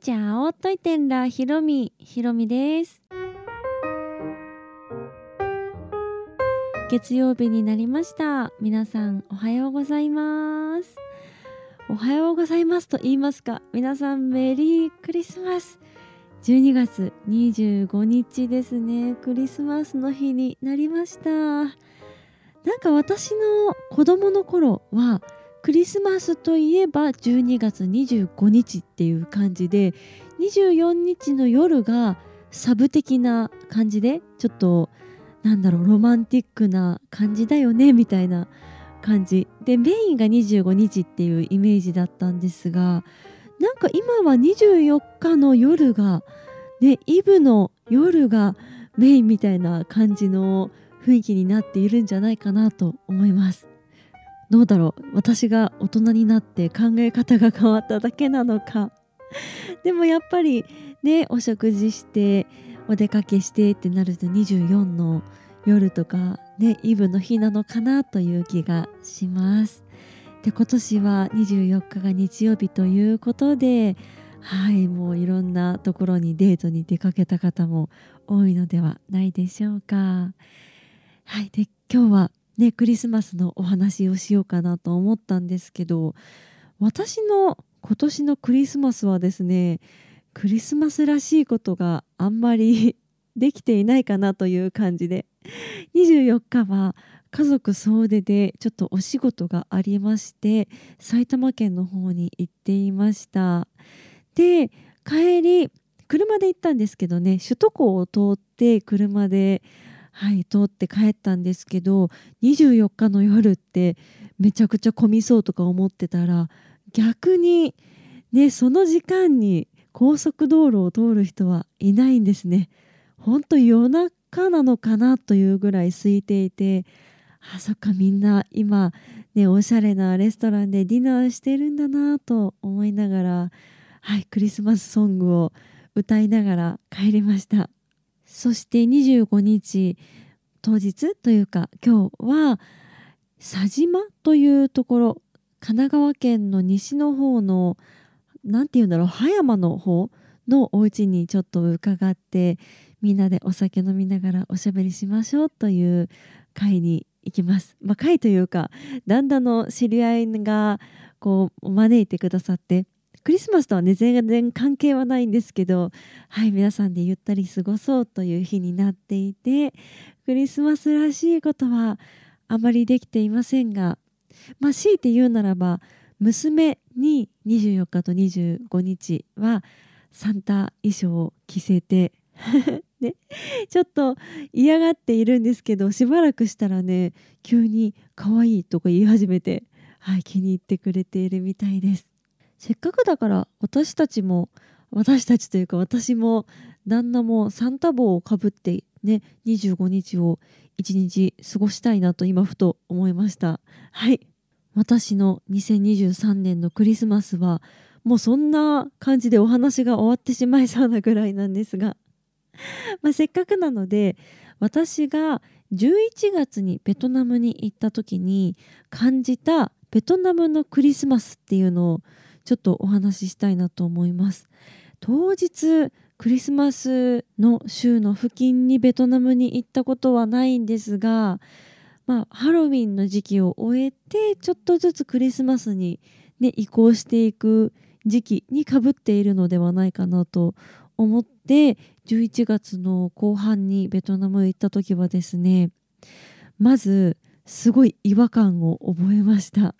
ちゃおっといてんら。ひろみひろみです。月曜日になりました。皆さんおはようございます。おはようございますと言いますか。皆さんメリークリスマス。12月25日ですね。クリスマスの日になりました。なんか私の子供の頃はクリスマスといえば12月25日っていう感じで24日の夜がサブ的な感じでちょっとなんだろうロマンティックな感じだよねみたいな感じ。でメインが25日っていうイメージだったんですがなんか今は24日の夜がねイブの夜がメインみたいな感じの雰囲気になっているんじゃないかなと思います。どうだろう？私が大人になって考え方が変わっただけなのか。でもやっぱりねお食事してお出かけしてってなると24の夜とかねイブの日なのかなという気がします。で今年は24日が日曜日ということではいもういろんなところにデートに出かけた方も多いのではないでしょうか。はいで今日はねクリスマスのお話をしようかなと思ったんですけど私の今年のクリスマスはですねクリスマスらしいことがあんまりできていないかなという感じで24日は家族総出でちょっとお仕事がありまして埼玉県の方に行っていました。で帰り車で行ったんですけどね首都高を通って車ではい通って帰ったんですけど24日の夜ってめちゃくちゃ混みそうとか思ってたら逆にねその時間に高速道路を通る人はいないんですね。ほんと夜中なのかなというぐらい空いていてあそっかみんな今ねおしゃれなレストランでディナーしてるんだなと思いながらはいクリスマスソングを歌いながら帰りました。そして25日当日というか今日は佐島というところ神奈川県の西の方の何て言うんだろう葉山の方のお家にちょっと伺ってみんなでお酒飲みながらおしゃべりしましょうという会に行きます。まあ、会というかだんだんの知り合いがこう招いてくださってクリスマスとはね全然関係はないんですけどはい皆さんでゆったり過ごそうという日になっていてクリスマスらしいことはあまりできていませんがまあ強いて言うならば娘に24日と25日はサンタ衣装を着せて ね、ちょっと嫌がっているんですけどしばらくしたらね急に可愛いとか言い始めて、はい、気に入ってくれているみたいです。せっかくだから私たちも私たちというか私も旦那もサンタ帽をかぶってね25日を一日過ごしたいなと今ふと思いました。はい。私の2023年のクリスマスはもうそんな感じでお話が終わってしまいそうなぐらいなんですが。まあせっかくなので私が11月にベトナムに行った時に感じたベトナムのクリスマスっていうのをちょっとお話ししたいなと思います。当日クリスマスの週の付近にベトナムに行ったことはないんですが、まあ、ハロウィンの時期を終えてちょっとずつクリスマスに、ね、移行していく時期にかぶっているのではないかなと思って11月の後半にベトナムへ行った時はですねまずすごい違和感を覚えました。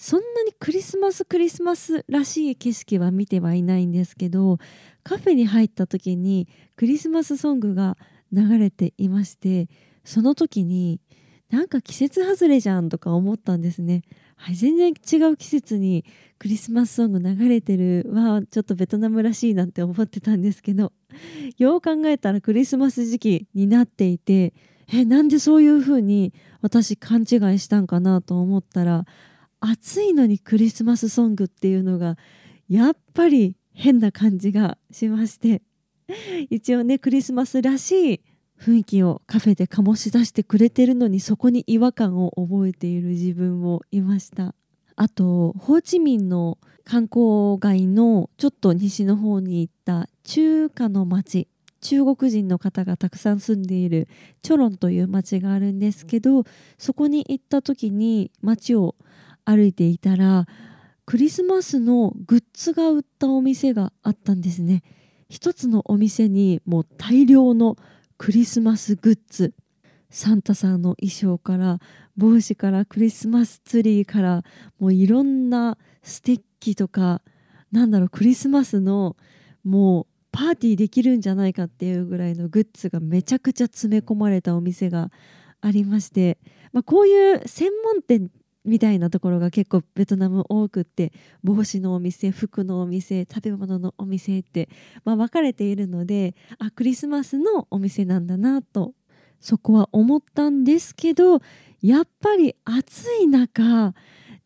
そんなにクリスマスクリスマスらしい景色は見てはいないんですけどカフェに入った時にクリスマスソングが流れていましてその時になんか季節外れじゃんとか思ったんですね、はい、全然違う季節にクリスマスソング流れてるはちょっとベトナムらしいなんて思ってたんですけどよう考えたらクリスマス時期になっていてえなんでそういう風に私勘違いしたんかなと思ったら暑いのにクリスマスソングっていうのがやっぱり変な感じがしまして 一応ねクリスマスらしい雰囲気をカフェで醸し出してくれてるのにそこに違和感を覚えている自分もいました。あとホーチミンの観光街のちょっと西の方に行った中華の町中国人の方がたくさん住んでいるチョロンという町があるんですけどそこに行った時に町を歩いていたらクリスマスのグッズが売ったお店があったんですね。一つのお店にもう大量のクリスマスグッズ。サンタさんの衣装から帽子からクリスマスツリーからもういろんなステッキとかなんだろうクリスマスのもうパーティーできるんじゃないかっていうぐらいのグッズがめちゃくちゃ詰め込まれたお店がありまして、まあ、こういう専門店みたいなところが結構ベトナム多くって帽子のお店服のお店食べ物のお店って、まあ、分かれているのであクリスマスのお店なんだなとそこは思ったんですけどやっぱり暑い中、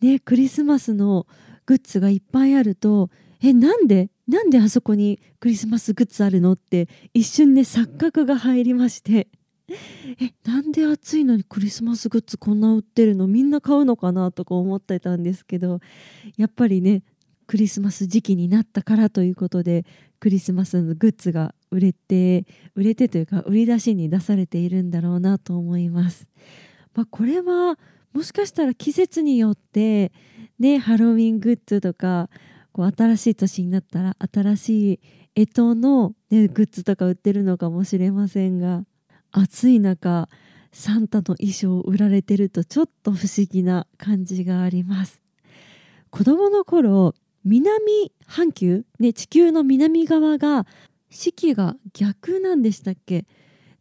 ね、クリスマスのグッズがいっぱいあるとえなんでなんであそこにクリスマスグッズあるのって一瞬で錯覚が入りまして。えなんで暑いのにクリスマスグッズこんな売ってるのみんな買うのかなとか思ってたんですけどやっぱりねクリスマス時期になったからということでクリスマスのグッズが売れて売れてというか売り出しに出されているんだろうなと思います。まあ、これはもしかしたら季節によってねハロウィングッズとかこう新しい年になったら新しい干支の、ね、グッズとか売ってるのかもしれませんが暑い中サンタの衣装を売られてるとちょっと不思議な感じがあります。子供の頃南半球、ね、地球の南側が四季が逆なんでしたっけ？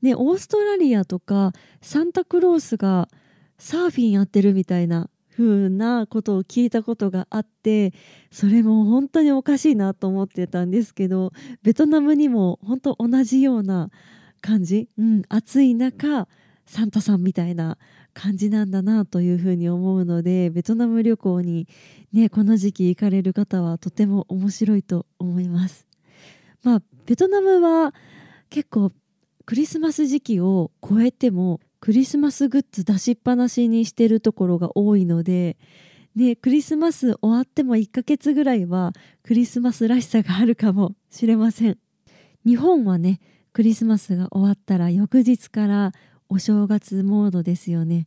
ねオーストラリアとかサンタクロースがサーフィンやってるみたいな風なことを聞いたことがあってそれも本当におかしいなと思ってたんですけどベトナムにも本当同じような感じ、うん、暑い中サンタさんみたいな感じなんだなというふうに思うのでベトナム旅行に、ね、この時期行かれる方はとても面白いと思います。まあ、ベトナムは結構クリスマス時期を超えてもクリスマスグッズ出しっぱなしにしてるところが多いのででクリスマス終わっても1ヶ月ぐらいはクリスマスらしさがあるかもしれません日本はねクリスマスが終わったら翌日からお正月モードですよね。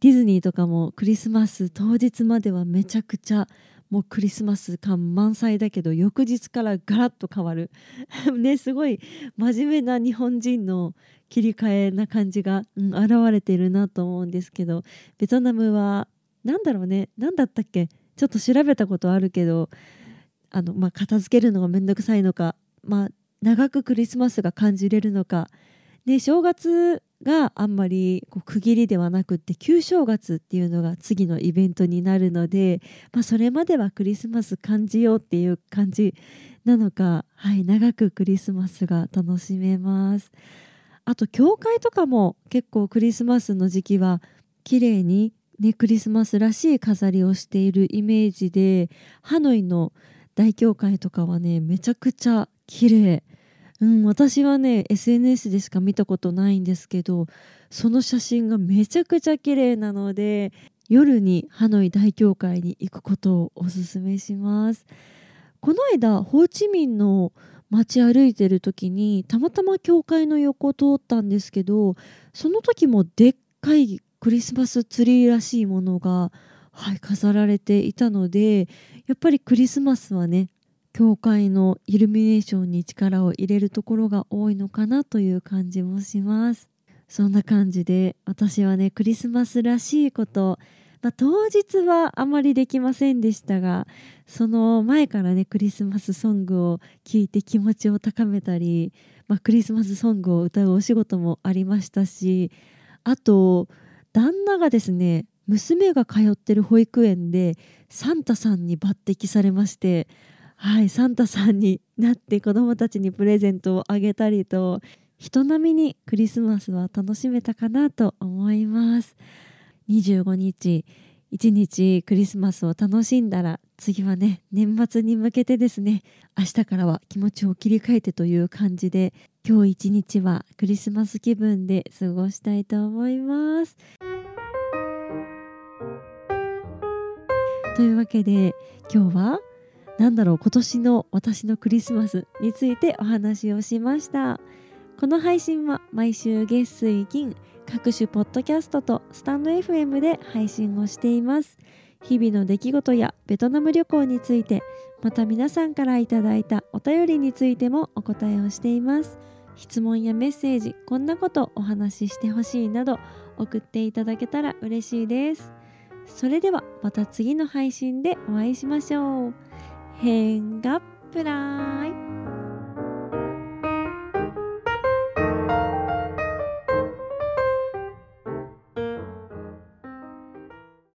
ディズニーとかもクリスマス当日まではめちゃくちゃもうクリスマス感満載だけど翌日からガラッと変わる。ねすごい真面目な日本人の切り替えな感じが、うん、現れているなと思うんですけどベトナムは何だろうね何だったっけ？ちょっと調べたことあるけどあの、まあ、片付けるのがめんどくさいのか、まあ、長くクリスマスが感じれるのか、で正月があんまりこう区切りではなくって旧正月っていうのが次のイベントになるので、まあ、それまではクリスマス感じようっていう感じなのか、はい、長くクリスマスが楽しめます。あと教会とかも結構クリスマスの時期は綺麗にねクリスマスらしい飾りをしているイメージでハノイの大教会とかはねめちゃくちゃ綺麗。うん、私はね SNS でしか見たことないんですけどその写真がめちゃくちゃ綺麗なので夜にハノイ大教会に行くことをおすすめします。この間ホーチミンの街歩いてる時にたまたま教会の横を通ったんですけどその時もでっかいクリスマスツリーらしいものが、はい、飾られていたのでやっぱりクリスマスはね教会のイルミネーションに力を入れるところが多いのかなという感じもします。そんな感じで私はねクリスマスらしいことまあ、当日はあまりできませんでしたがその前からねクリスマスソングを聴いて気持ちを高めたり、まあ、クリスマスソングを歌うお仕事もありましたしあと旦那がですね娘が通ってる保育園でサンタさんに抜擢されましてはいサンタさんになって子どもたちにプレゼントをあげたりと人並みにクリスマスは楽しめたかなと思います。25日1日クリスマスを楽しんだら次はね年末に向けてですね明日からは気持ちを切り替えてという感じで今日一日はクリスマス気分で過ごしたいと思いますというわけで今日は何だろう今年の私のクリスマスについてお話をしました。この配信は毎週月水金各種ポッドキャストとスタンド FM で配信をしています。日々の出来事やベトナム旅行についてまた皆さんからいただいたお便りについてもお答えをしています。質問やメッセージこんなことお話ししてほしいなど送っていただけたら嬉しいです。それではまた次の配信でお会いしましょう。変がプライ